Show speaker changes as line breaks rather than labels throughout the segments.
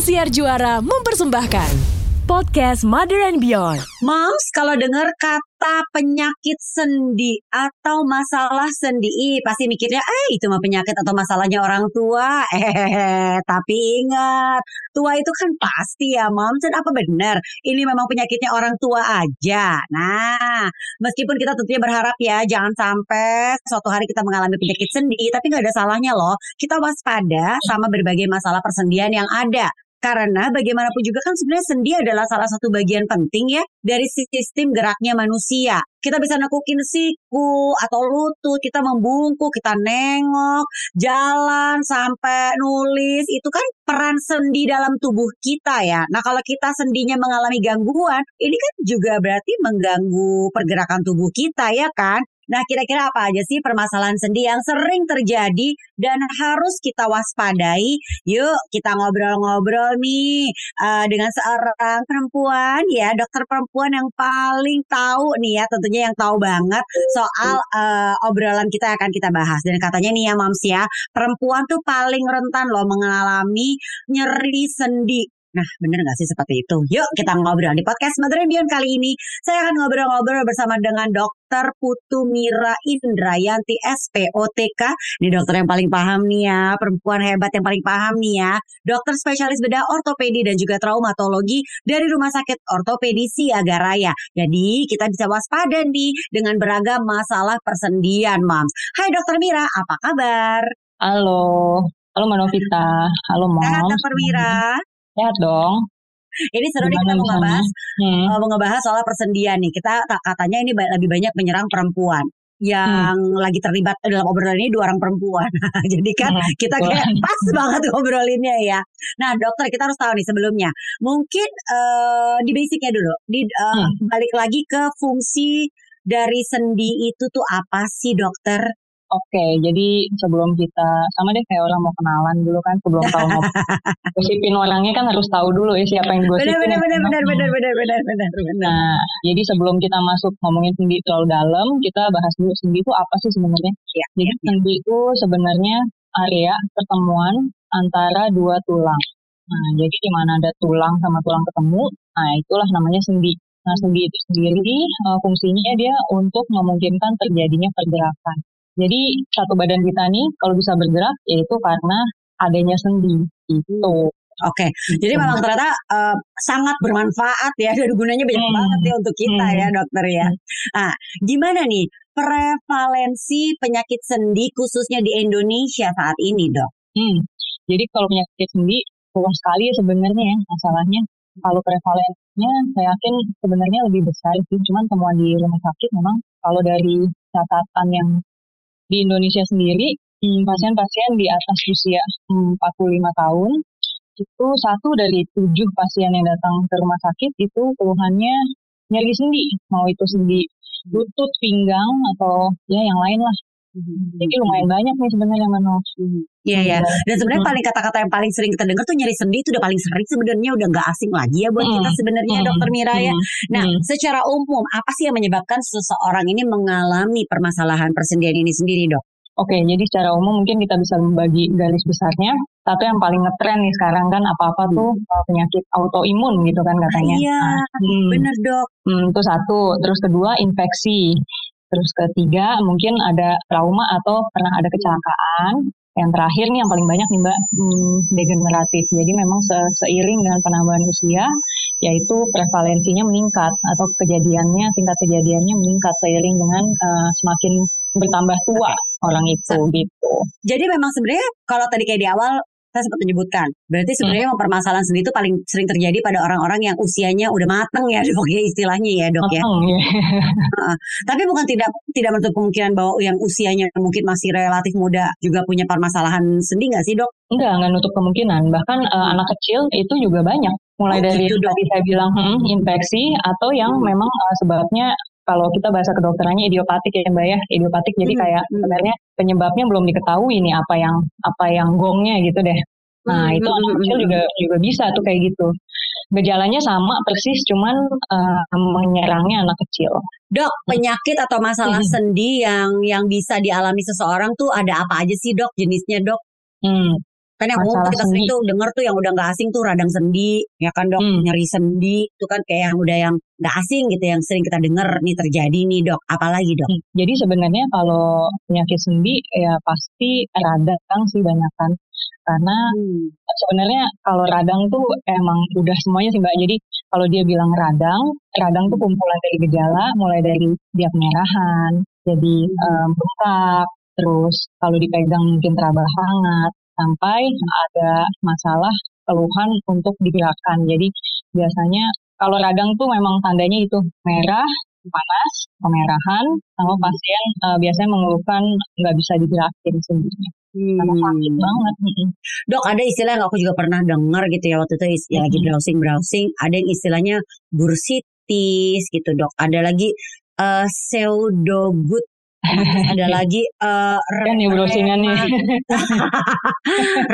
Siar Juara mempersembahkan podcast Mother and Beyond.
Moms, kalau dengar kata penyakit sendi atau masalah sendi, pasti mikirnya, eh itu mah penyakit atau masalahnya orang tua. Eh, tapi ingat, tua itu kan pasti ya, Moms. Dan apa benar? Ini memang penyakitnya orang tua aja. Nah, meskipun kita tentunya berharap ya, jangan sampai suatu hari kita mengalami penyakit sendi, tapi nggak ada salahnya loh. Kita waspada sama berbagai masalah persendian yang ada. Karena bagaimanapun juga kan sebenarnya sendi adalah salah satu bagian penting ya dari sistem geraknya manusia. Kita bisa nekukin siku atau lutut, kita membungkuk, kita nengok, jalan sampai nulis, itu kan peran sendi dalam tubuh kita ya. Nah kalau kita sendinya mengalami gangguan, ini kan juga berarti mengganggu pergerakan tubuh kita ya kan. Nah, kira-kira apa aja sih permasalahan sendi yang sering terjadi dan harus kita waspadai? Yuk, kita ngobrol-ngobrol nih uh, dengan seorang perempuan ya, dokter perempuan yang paling tahu nih ya, tentunya yang tahu banget soal uh, obrolan kita akan kita bahas. Dan katanya nih ya, Mams ya, perempuan tuh paling rentan loh mengalami nyeri sendi Nah, bener gak sih seperti itu? Yuk kita ngobrol di podcast Mother Beyond kali ini. Saya akan ngobrol-ngobrol bersama dengan Dokter Putu Mira Indrayanti SPOTK. Ini dokter yang paling paham nih ya, perempuan hebat yang paling paham nih ya. Dokter spesialis bedah ortopedi dan juga traumatologi dari Rumah Sakit Ortopedi Siaga Raya. Jadi kita bisa waspada nih dengan beragam masalah persendian, Mams. Hai Dokter Mira, apa kabar?
Halo, halo Manovita, halo Mams.
Sehat Dokter Mira?
Sehat dong.
Ini seru nih kita mau ngebahas, hmm. mau ngebahas soal persendian nih. Kita katanya ini lebih banyak menyerang perempuan yang hmm. lagi terlibat dalam obrolan ini dua orang perempuan. Jadi kan hmm, kita kayak pas banget ngobrolinnya ya. Nah dokter kita harus tahu nih sebelumnya. Mungkin uh, di basicnya dulu. Di uh, hmm. balik lagi ke fungsi dari sendi itu tuh apa sih dokter?
Oke, jadi sebelum kita sama deh kayak orang mau kenalan dulu kan sebelum tahu mau gosipin orangnya kan harus tahu dulu ya siapa yang gosipin.
Benar benar benar benar benar benar benar benar
benar. Nah, jadi sebelum kita masuk ngomongin sendi terlalu dalam, kita bahas dulu sendi itu apa sih sebenarnya? Ya, jadi ya, sendi itu sebenarnya area pertemuan antara dua tulang. Nah, jadi di mana ada tulang sama tulang ketemu, nah itulah namanya sendi. Nah, sendi itu sendiri uh, fungsinya dia untuk memungkinkan terjadinya pergerakan. Jadi satu badan kita nih kalau bisa bergerak yaitu karena adanya sendi itu.
Oke, okay. jadi memang ternyata uh, sangat bermanfaat ya dan gunanya banyak hmm. banget ya untuk kita hmm. ya dokter ya. Ah, gimana nih prevalensi penyakit sendi khususnya di Indonesia saat ini dok?
Hmm. Jadi kalau penyakit sendi luas sekali ya sebenarnya ya masalahnya. Kalau prevalensinya saya yakin sebenarnya lebih besar sih, cuman temuan di rumah sakit memang kalau dari catatan yang di Indonesia sendiri hmm, pasien-pasien di atas usia 45 tahun itu satu dari tujuh pasien yang datang ke rumah sakit itu keluhannya nyeri sendi. Mau itu sendi lutut pinggang atau ya yang lain lah jadi lumayan banyak nih sebenarnya Mano.
Iya ya. Dan sebenarnya paling kata-kata yang paling sering kita dengar tuh nyeri sendi itu udah paling sering sebenarnya udah nggak asing lagi ya buat kita sebenarnya mm. Dokter Mira ya. Nah, mm. secara umum apa sih yang menyebabkan seseorang ini mengalami permasalahan persendian ini sendiri, Dok?
Oke, jadi secara umum mungkin kita bisa membagi garis besarnya. Satu yang paling ngetren nih sekarang kan apa-apa tuh hmm. Uh, penyakit autoimun gitu kan katanya.
Iya, nah, hmm, bener dok.
Hmm, itu satu. Terus kedua infeksi. Terus ketiga mungkin ada trauma atau pernah ada kecelakaan. Yang terakhir nih yang paling banyak nih mbak hmm, degeneratif. Jadi memang se seiring dengan penambahan usia yaitu prevalensinya meningkat atau kejadiannya tingkat kejadiannya meningkat seiring dengan uh, semakin bertambah tua orang itu gitu.
Jadi memang sebenarnya kalau tadi kayak di awal saya sempat menyebutkan, berarti sebenarnya hmm. permasalahan sendiri itu paling sering terjadi pada orang-orang yang usianya udah mateng ya dok ya istilahnya ya dok ya. uh, tapi bukan tidak tidak menutup kemungkinan bahwa yang usianya mungkin masih relatif muda juga punya permasalahan sendi nggak sih dok?
Enggak, nggak nutup kemungkinan. Bahkan uh, anak kecil itu juga banyak. Mulai oh, dari gitu, tadi saya bilang hmm, infeksi atau yang hmm. memang uh, sebabnya kalau kita bahasa kedokterannya idiopatik ya mbak ya idiopatik jadi hmm, kayak hmm. sebenarnya penyebabnya belum diketahui nih apa yang apa yang gongnya gitu deh nah hmm, itu hmm, anak kecil juga juga bisa tuh kayak gitu gejalanya sama persis cuman uh, menyerangnya anak kecil
dok penyakit atau masalah hmm. sendi yang yang bisa dialami seseorang tuh ada apa aja sih dok jenisnya dok
hmm.
Kan yang umum kita sering tuh denger tuh yang udah nggak asing tuh radang sendi, ya kan dok,
Hmm.
nyeri sendi, itu kan kayak yang udah yang nggak asing gitu, yang sering kita denger nih terjadi nih dok. Apalagi dok?
Hmm, Jadi sebenarnya kalau penyakit sendi ya pasti radang sih banyak kan. Karena
Hmm.
sebenarnya kalau radang tuh emang udah semuanya sih Mbak. Jadi kalau dia bilang radang, radang tuh kumpulan dari gejala mulai dari dia kemerahan, jadi em, bengkak, terus kalau dipegang mungkin teraba hangat, sampai ada masalah keluhan untuk digerakkan. Jadi biasanya kalau radang tuh memang tandanya itu merah, panas, kemerahan, sama pasien eh, biasanya mengeluhkan nggak bisa digerakin sendiri. Karena sakit
Hmm.
banget.
Dok ada istilah yang aku juga pernah dengar gitu ya waktu itu ya lagi
Mhm.
browsing browsing ada yang istilahnya bursitis gitu dok ada lagi eh pseudogut ada lagi eh
Kan ya browsingannya.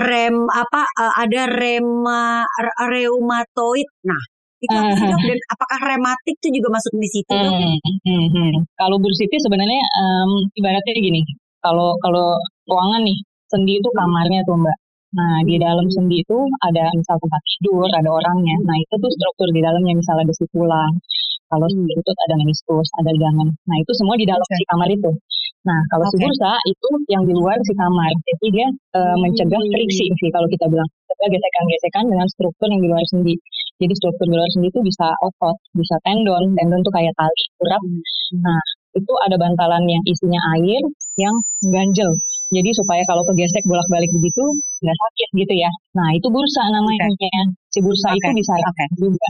rem apa eh, ada rema re- reumatoid nah itu apa sih dok dan apakah rematik itu juga masuk di situ dok
Hmm, hmm, hmm. Kalau bursitis sebenarnya em, ibaratnya gini, kalau kalau ruangan nih sendi itu kamarnya tuh mbak. Nah di dalam sendi itu ada misal tempat tidur, ada orangnya. Nah itu tuh struktur di dalamnya misalnya ada si tulang. Kalau
Hmm.
sendi itu ada meniskus, ada ligamen. Nah itu semua di dalam
Oke.
si kamar itu. Nah kalau si
Oke.
bursa itu yang di luar si kamar. Jadi dia mencegah
Hmm.
friksi sih kalau kita bilang. Mencegah gesekan-gesekan dengan struktur yang di luar sendi. Jadi struktur di luar sendi itu bisa otot, bisa tendon. Tendon tuh kayak tali, urat. Nah, itu ada bantalan yang isinya air yang ganjel. Jadi supaya kalau kegesek bolak-balik begitu nggak sakit gitu ya. Nah itu bursa namanya. Si bursa itu
Oke,
bisa radang juga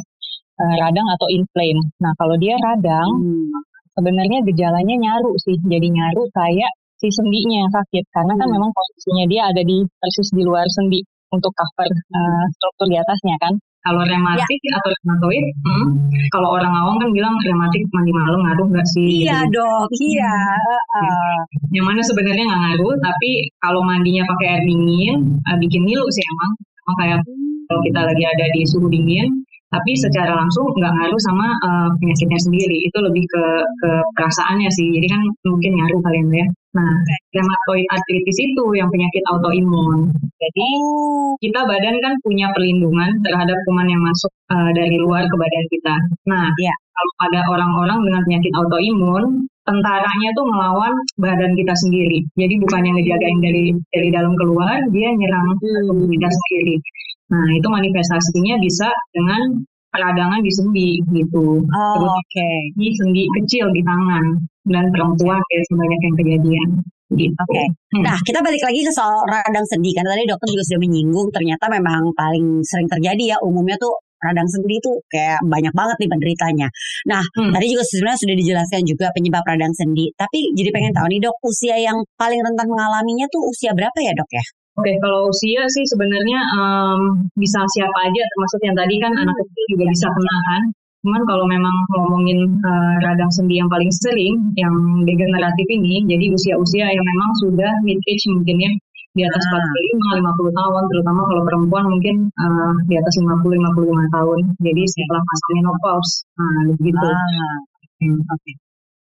Eh, radang atau inflame. Nah kalau dia radang
Hmm.
sebenarnya gejalanya nyaru sih. Jadi nyaru kayak si sendinya yang sakit karena kan
Hmm.
memang posisinya dia ada di persis di luar sendi untuk cover eh, struktur di atasnya kan. Kalau rematik atau rheumatoid, hmm, kalau orang awam kan bilang rematik mandi malam ngaruh nggak sih?
iya
gitu.
dok iya heeh.
Yang mana sebenarnya nggak ngaruh, tapi kalau mandinya pakai air dingin, eh, bikin ngilu sih emang. Emang kayak kalau kita lagi ada di suhu dingin, tapi secara langsung nggak ngaruh sama eh, penyakitnya sendiri. Itu lebih ke, ke perasaannya sih. Jadi kan mungkin ngaruh kalian ya. Nah, rheumatoid arthritis itu yang penyakit autoimun. Jadi kita badan kan punya perlindungan terhadap kuman yang masuk eh, dari luar ke badan kita. Nah,
Iya.
kalau ada orang-orang dengan penyakit autoimun, tentaranya tuh melawan badan kita sendiri. Jadi bukan yang ngejagain dari dari dalam keluar, dia nyerang tubuh kita sendiri. Nah, itu manifestasinya bisa dengan peradangan di sendi gitu.
Oh, oke.
di sendi kecil di tangan dan perempuan kayak sebanyak yang kejadian. Gitu.
Oke.
Hmm.
Nah, kita balik lagi ke soal radang sendi. Karena tadi dokter juga sudah menyinggung, ternyata memang paling sering terjadi ya. Umumnya tuh radang sendi tuh kayak banyak banget nih penderitanya. Nah,
Hmm.
tadi juga sebenarnya sudah dijelaskan juga penyebab radang sendi. Tapi jadi pengen tahu nih dok, usia yang paling rentan mengalaminya tuh usia berapa ya dok ya?
Oke, kalau usia sih sebenarnya em, bisa siapa aja, termasuk yang tadi kan anak kecil juga bisa kena kan. Cuman kalau memang ngomongin eh, radang sendi yang paling sering, yang degeneratif ini, jadi usia-usia yang memang sudah mid age mungkin ya, di atas
Ah.
45, 50 tahun, terutama kalau perempuan mungkin eh, di atas 50-55 tahun. Jadi setelah masa menopause, nah begitu.
Ah,
Hmm,
oke.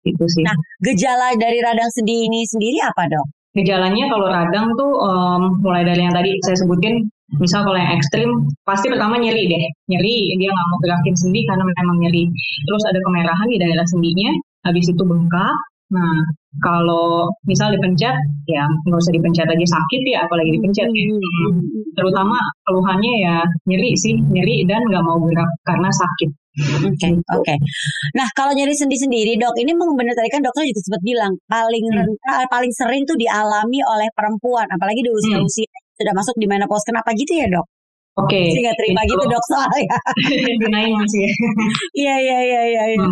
Itu sih.
Nah, Gejala dari radang sendi ini sendiri apa dok?
Gejalanya kalau radang tuh em, mulai dari yang tadi saya sebutin, misal kalau yang ekstrim, pasti pertama nyeri deh. Nyeri, dia nggak mau gerakin sendi karena memang nyeri. Terus ada kemerahan di daerah sendinya, habis itu bengkak. Nah, kalau misal dipencet, ya nggak usah dipencet aja sakit ya, apalagi dipencet ya.
Hmm.
Terutama keluhannya ya nyeri sih, nyeri dan nggak mau gerak karena sakit.
Oke, oke. Nah, kalau nyeri sendi sendiri, dok, ini memang benar tadi kan dokter juga sempat bilang paling
Hmm.
rentan, paling sering tuh dialami oleh perempuan, apalagi di usia-usia sudah masuk di menopause. Kenapa gitu ya, dok?
Oke.
Sih nggak terima
itu-
gitu, dok, soalnya.
Gunain masih ya.
Iya, iya, iya, iya.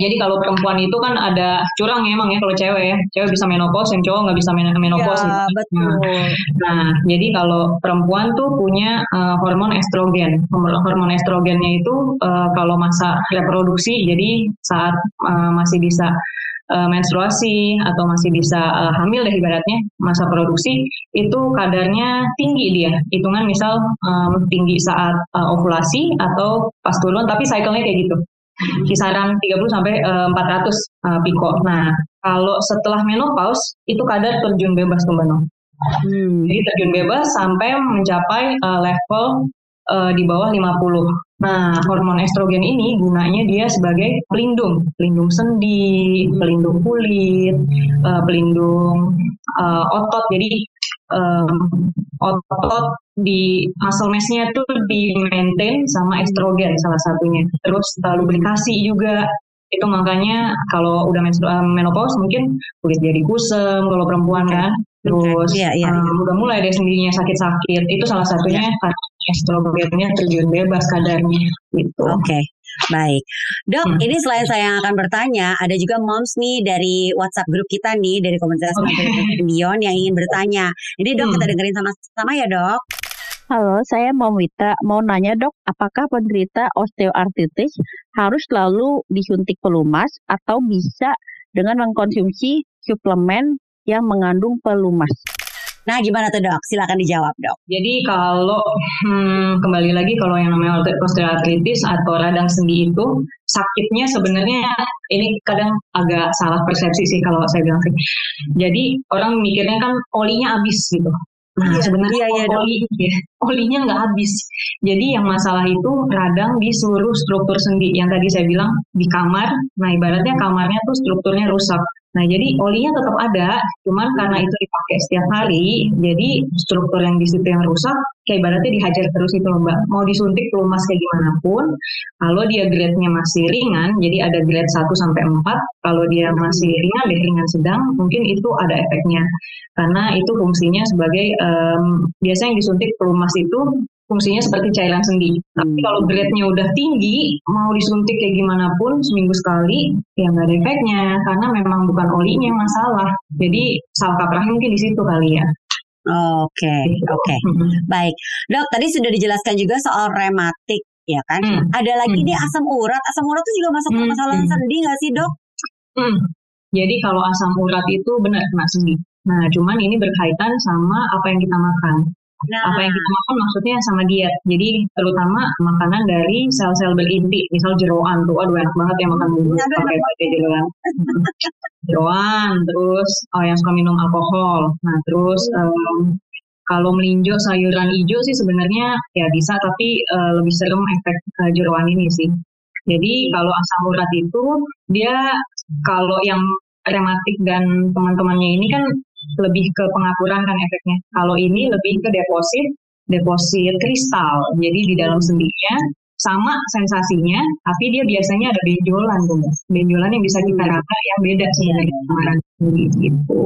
Jadi kalau perempuan itu kan ada curang ya emang ya kalau cewek ya. Cewek bisa menopause, yang cowok nggak bisa men- menopause.
Ya,
gitu.
betul.
Nah, jadi kalau perempuan tuh punya uh, hormon estrogen. Hormon hormon estrogennya itu uh, kalau masa reproduksi, jadi saat uh, masih bisa uh, menstruasi atau masih bisa uh, hamil deh ibaratnya masa produksi itu kadarnya tinggi dia. Hitungan misal um, tinggi saat uh, ovulasi atau pas turun, tapi cycle-nya kayak gitu kisaran 30 sampai eh, 400 eh, piko. Nah, kalau setelah menopause itu kadar terjun bebas tuh Mbak.
Hmm.
Jadi terjun bebas sampai mencapai uh, level uh, di bawah 50. Nah, hormon estrogen ini gunanya dia sebagai pelindung, pelindung sendi, pelindung kulit, uh, pelindung uh, otot. Jadi um, otot di muscle mass-nya tuh di maintain sama estrogen salah satunya. Terus uh, lubrikasi juga itu makanya kalau udah menopause mungkin kulit jadi kusem kalau perempuan kan terus
iya, iya,
um, udah mulai deh sendirinya sakit-sakit itu salah satunya karena estrogennya terjun bebas kadarnya gitu.
Oke. Okay. Baik, dok. Hmm. Ini selain saya yang akan bertanya, ada juga moms nih dari WhatsApp grup kita nih dari komunitas okay. Bion yang ingin bertanya. Ini dok hmm. kita dengerin sama-sama ya dok.
Halo, saya Mom Wita. Mau nanya dok, apakah penderita osteoartritis harus selalu disuntik pelumas atau bisa dengan mengkonsumsi suplemen yang mengandung pelumas?
Nah, gimana tuh dok? Silakan dijawab dok.
Jadi kalau hmm, kembali lagi kalau yang namanya osteoartritis atau radang sendi itu sakitnya sebenarnya ini kadang agak salah persepsi sih kalau saya bilang sih. Jadi orang mikirnya kan olinya habis gitu. Nah, iya, sebenarnya iya, iya, oli, ya, olinya nggak habis. Jadi yang masalah itu radang di seluruh struktur sendi. Yang tadi saya bilang di kamar. Nah, ibaratnya kamarnya tuh strukturnya rusak. Nah, jadi olinya tetap ada, cuman karena itu dipakai setiap hari, jadi struktur yang di situ yang rusak, kayak ibaratnya dihajar terus itu loh Mbak. Mau disuntik pelumas kayak gimana pun, kalau dia grade-nya masih ringan, jadi ada grade 1 sampai 4, kalau dia masih ringan, deh ringan sedang, mungkin itu ada efeknya. Karena itu fungsinya sebagai, um, biasanya yang disuntik pelumas itu fungsinya seperti cairan sendi. Tapi hmm. kalau grade-nya udah tinggi, mau disuntik kayak gimana pun seminggu sekali, ya nggak ada efeknya karena memang bukan olinya yang masalah. Jadi salah kaprahnya mungkin di situ kali ya.
Oke, okay, oke. Okay. Baik. Dok, tadi sudah dijelaskan juga soal rematik ya kan? Hmm. Ada lagi hmm. nih asam urat. Asam urat itu juga masuk ke hmm. masalah hmm. sendi nggak sih, Dok?
Hmm. Jadi kalau asam urat itu benar kena sendi. Nah, cuman ini berkaitan sama apa yang kita makan. Nah. Apa yang kita makan maksudnya sama diet. Jadi terutama makanan dari sel-sel berinti, misal jeroan tuh, aduh enak banget ya makan bumbu pakai pakai jeroan. jeroan, terus oh, yang suka minum alkohol. Nah terus um, kalau melinjo sayuran hijau sih sebenarnya ya bisa, tapi uh, lebih serem efek uh, jeroan ini sih. Jadi kalau asam urat itu dia kalau yang rematik dan teman-temannya ini kan lebih ke pengapuran kan efeknya. Kalau ini lebih ke deposit, deposit kristal. Jadi di dalam sendinya sama sensasinya, tapi dia biasanya ada benjolan tuh, benjolan yang bisa kita raba yang beda sebenarnya sama sendi gitu.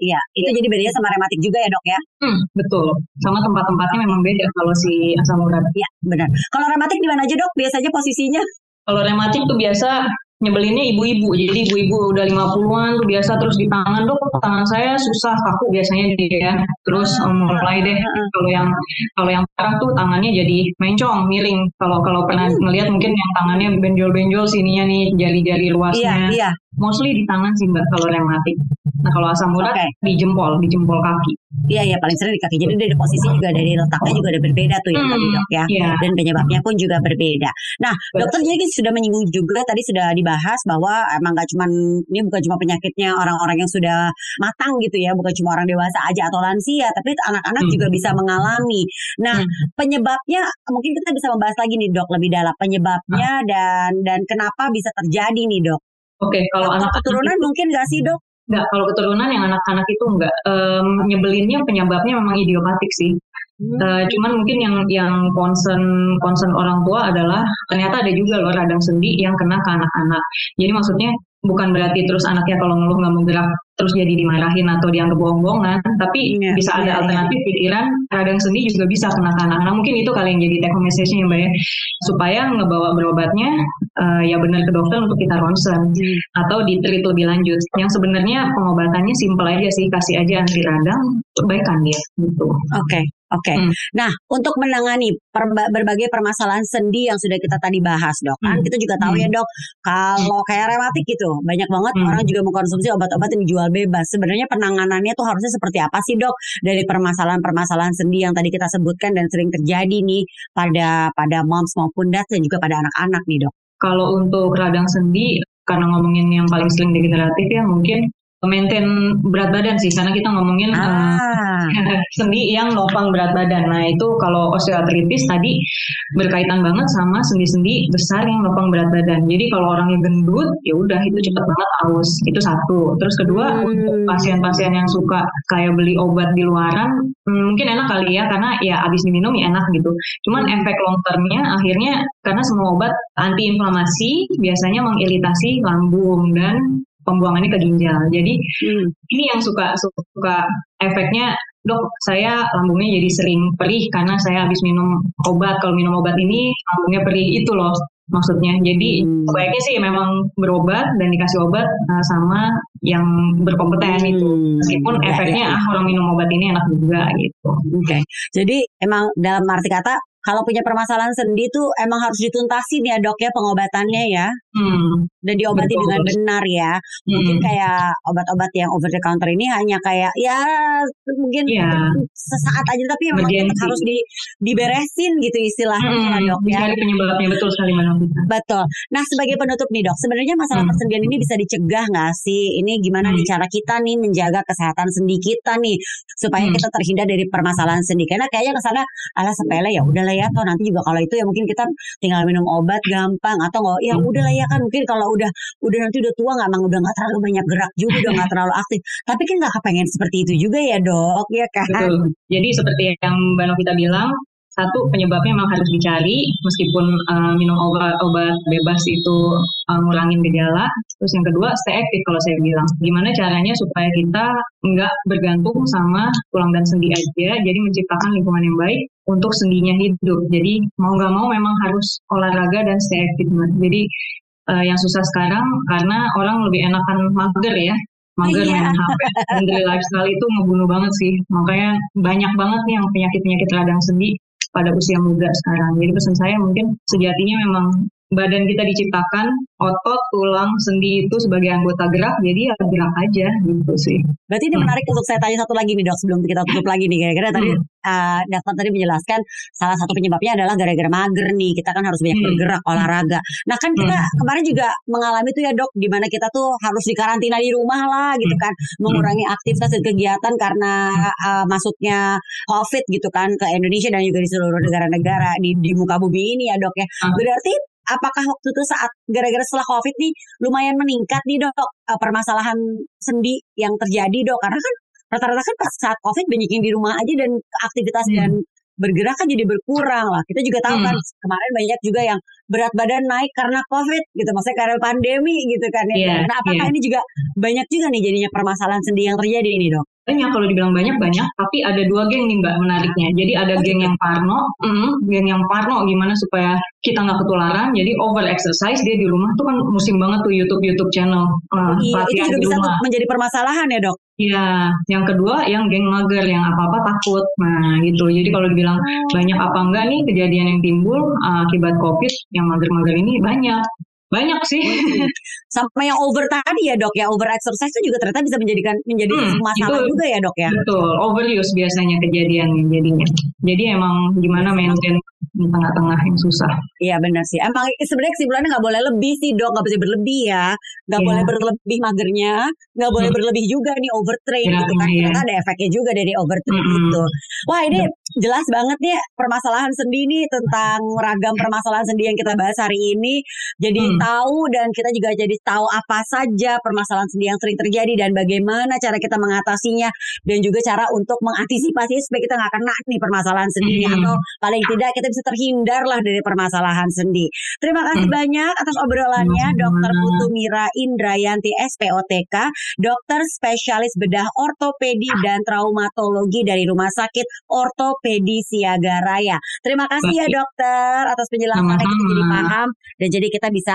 Iya, itu jadi bedanya sama rematik juga ya dok ya?
Hmm, betul. Sama tempat-tempatnya memang beda kalau si asam urat.
Iya, benar. Kalau rematik di mana aja dok? Biasanya posisinya?
Kalau rematik tuh biasa nyebelinnya ibu-ibu. Jadi ibu-ibu udah 50-an tuh biasa terus di tangan dok, tangan saya susah kaku biasanya dia. Terus um, mulai deh kalau yang kalau yang parah tuh tangannya jadi mencong, miring. Kalau kalau pernah ngelihat mungkin yang tangannya benjol-benjol sininya nih jari-jari luasnya. Iya, iya. Mostly di tangan sih mbak kalau rematik. Nah kalau asam urat okay. di jempol, di jempol kaki.
Iya iya paling sering di kaki. Jadi dari posisi juga dari letaknya juga ada berbeda tuh ya hmm, tadi dok ya. Yeah. Dan penyebabnya pun juga berbeda. Nah dokter jadi sudah menyinggung juga tadi sudah dibahas bahwa emang gak cuma ini bukan cuma penyakitnya orang-orang yang sudah matang gitu ya, bukan cuma orang dewasa aja atau lansia, tapi anak-anak hmm. juga bisa mengalami. Nah hmm. penyebabnya mungkin kita bisa membahas lagi nih dok lebih dalam penyebabnya hmm. dan dan kenapa bisa terjadi nih dok.
Oke, okay, kalau anak
keturunan mungkin gak sih dok?
Enggak, kalau keturunan yang anak-anak itu enggak. Um, nyebelinnya penyebabnya memang idiopatik sih. Hmm. Uh, cuman mungkin yang yang concern concern orang tua adalah ternyata ada juga loh radang sendi yang kena ke anak-anak. Jadi maksudnya bukan berarti terus anaknya kalau ngeluh nggak mau gerak terus jadi dimarahin atau dianggap bohong-bohongan, tapi yeah, bisa ada yeah, iya. alternatif yeah. pikiran radang sendi juga bisa kena ke anak-anak. Mungkin itu kali yang jadi take home message-nya ya Mbak ya. Supaya ngebawa berobatnya uh, ya benar ke dokter untuk kita ronsen hmm. atau ditreat lebih lanjut. Yang sebenarnya pengobatannya simpel aja sih, kasih aja anti radang, perbaikan dia gitu.
Oke. Okay. Oke. Okay. Hmm. Nah, untuk menangani berbagai permasalahan sendi yang sudah kita tadi bahas, Dok. Kan hmm. kita juga tahu ya, hmm. ya, Dok, kalau kayak rematik gitu, banyak banget hmm. orang juga mengkonsumsi obat-obat yang dijual bebas. Sebenarnya penanganannya tuh harusnya seperti apa sih, Dok? Dari permasalahan-permasalahan sendi yang tadi kita sebutkan dan sering terjadi nih pada pada moms maupun dad dan juga pada anak-anak nih, Dok.
Kalau untuk radang sendi karena ngomongin yang paling sering degeneratif ya mungkin maintain berat badan sih karena kita ngomongin
Ah.
uh, sendi yang nopang berat badan. Nah itu kalau osteoartritis tadi berkaitan banget sama sendi-sendi besar yang nopang berat badan. Jadi kalau orangnya gendut, ya udah itu cepet banget aus. Itu satu. Terus kedua
Hmm.
untuk pasien-pasien yang suka kayak beli obat di luaran, hmm, mungkin enak kali ya karena ya abis diminum ya enak gitu. Cuman
Hmm.
efek long termnya akhirnya karena semua obat antiinflamasi biasanya mengiritasi lambung dan pembuangannya ke ginjal. Jadi
Hmm.
ini yang suka suka efeknya dok saya lambungnya jadi sering perih karena saya habis minum obat kalau minum obat ini lambungnya perih itu loh maksudnya jadi
Hmm.
sebaiknya sih memang berobat dan dikasih obat uh, sama yang berkompeten itu
Hmm.
meskipun
Ya,
efeknya
ya.
ah orang minum obat ini enak juga gitu
Oke. Jadi emang dalam arti kata kalau punya permasalahan sendi tuh emang harus dituntasin ya dok ya pengobatannya ya
hmm.
dan diobati
Betul.
dengan benar ya. Mungkin
Hmm.
kayak obat-obat yang over the counter ini hanya kayak ya mungkin
Iya.
sesaat aja tapi memang tetap
Emergency.
harus di, diberesin gitu istilahnya ya
Hmm,
dok ya.
penyebabnya betul sekali.
Betul. Nah sebagai penutup nih dok, sebenarnya masalah
Hmm.
persendian ini bisa dicegah nggak sih? Ini gimana
Hmm.
nih cara kita nih menjaga kesehatan sendi kita nih supaya
Hmm.
kita terhindar dari permasalahan sendi? Karena kayaknya ke sana ala sepele ya udahlah ya, toh nanti juga kalau itu ya mungkin kita tinggal minum obat gampang atau nggak ya udahlah ya kan mungkin kalau udah udah nanti udah tua nggak emang udah nggak terlalu banyak gerak juga udah nggak terlalu aktif. Tapi kan nggak kepengen seperti itu juga ya dok, ya kan?
Betul. Jadi seperti yang Mbak Novita bilang, satu penyebabnya memang harus dicari meskipun uh, minum obat-obat bebas itu uh, ngurangin gejala. Terus yang kedua stay aktif kalau saya bilang. Gimana caranya supaya kita nggak bergantung sama tulang dan sendi aja, jadi menciptakan lingkungan yang baik untuk sendinya hidup. Jadi mau nggak mau memang harus olahraga dan stay. Mbak. Jadi uh, yang susah sekarang karena orang lebih enakan mager ya mager
Iya.
main HP. Menteri lifestyle itu ngebunuh banget sih. Makanya banyak banget nih yang penyakit-penyakit radang sendi pada usia muda sekarang. Jadi pesan saya mungkin sejatinya memang badan kita diciptakan otot, tulang, sendi itu sebagai anggota gerak, jadi ya gerak aja gitu sih.
Berarti ini
Hmm.
menarik untuk saya tanya satu lagi nih dok sebelum kita tutup lagi nih tadi
Hmm.
uh, dokter tadi menjelaskan salah satu penyebabnya adalah gara-gara mager nih kita kan harus banyak
Hmm.
bergerak olahraga. Nah kan kita kemarin juga mengalami tuh ya dok di mana kita tuh harus dikarantina di rumah lah gitu
Hmm.
kan mengurangi aktivitas dan kegiatan karena uh, masuknya COVID gitu kan ke Indonesia dan juga di seluruh negara-negara di, di muka bumi ini ya dok ya.
Hmm.
Berarti apakah waktu itu saat gara-gara setelah COVID nih lumayan meningkat nih dok uh, permasalahan sendi yang terjadi dok karena kan rata-rata kan pas saat COVID banyak yang di rumah aja dan aktivitas
Hmm.
dan bergerak kan jadi berkurang lah. Kita juga tahu
Hmm.
kan kemarin banyak juga yang berat badan naik karena COVID gitu, maksudnya karena pandemi gitu kan ya.
Iya,
Nah apakah
iya.
ini juga banyak juga nih jadinya permasalahan sendi yang terjadi ini dok?
Banyak kalau dibilang banyak banyak, tapi ada dua geng nih mbak menariknya. Jadi ada
Oh,
geng yang parno, mm, geng yang parno gimana supaya kita nggak ketularan. Jadi over exercise dia di rumah tuh kan musim banget tuh YouTube YouTube channel uh,
Iya, itu
latihan
juga bisa
rumah.
menjadi permasalahan ya dok.
Iya, yang kedua yang geng mager yang apa-apa takut. Nah, gitu. Jadi kalau dibilang banyak apa enggak nih kejadian yang timbul uh, akibat Covid yang mager-mager ini banyak. Banyak sih.
Sama yang over tadi ya dok ya, over exercise itu juga ternyata bisa menjadikan menjadi
Hmm,
masalah
itu-
juga ya dok ya.
Betul, overuse biasanya kejadiannya jadinya. Jadi emang gimana maintain di tengah-tengah yang susah.
Iya benar sih. Emang sebenarnya kesimpulannya nggak boleh lebih sih dok, nggak boleh berlebih ya, nggak
Iya.
boleh berlebih magernya, nggak boleh
Hmm.
berlebih juga nih overtrain
Iya,
gitu kan.
iya.
Ternyata ada efeknya juga dari overtrain
Mm-mm.
itu. Wah ini jelas banget nih permasalahan sendi nih tentang ragam permasalahan sendi yang kita bahas hari ini. Jadi
Hmm.
Tahu dan kita juga jadi tahu apa saja permasalahan sendi yang sering terjadi dan bagaimana cara kita mengatasinya dan juga cara untuk mengantisipasi supaya kita nggak kena nih permasalahan sendi
Hmm.
atau paling tidak kita bisa terhindar lah dari permasalahan sendi. Terima kasih
Hmm.
banyak atas obrolannya
Sama-sama.
Dr. Putu Mira Indrayanti SPOTK, dokter spesialis bedah ortopedi dan traumatologi dari Rumah Sakit Ortopedi Siaga Raya. Terima kasih ya dokter atas penjelasannya kita jadi paham dan jadi kita bisa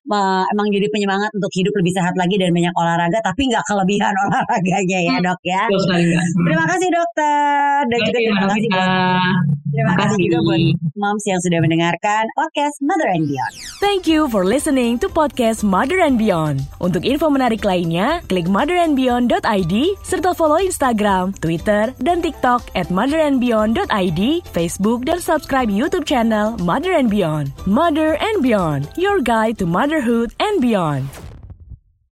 me- emang jadi penyemangat untuk hidup lebih sehat lagi dan banyak olahraga tapi nggak kelebihan olahraganya ya dok ya. Terima kasih dokter dan juga
Terima
kasih buat. Terima kasih juga buat moms yang sudah mendengarkan podcast Mother and Beyond.
Thank you for listening to podcast Mother and Beyond. Untuk info menarik lainnya, klik motherandbeyond.id serta follow Instagram, Twitter, dan TikTok at motherandbeyond.id, Facebook, dan subscribe YouTube channel Mother and Beyond. Mother and Beyond, your guide to motherhood and beyond.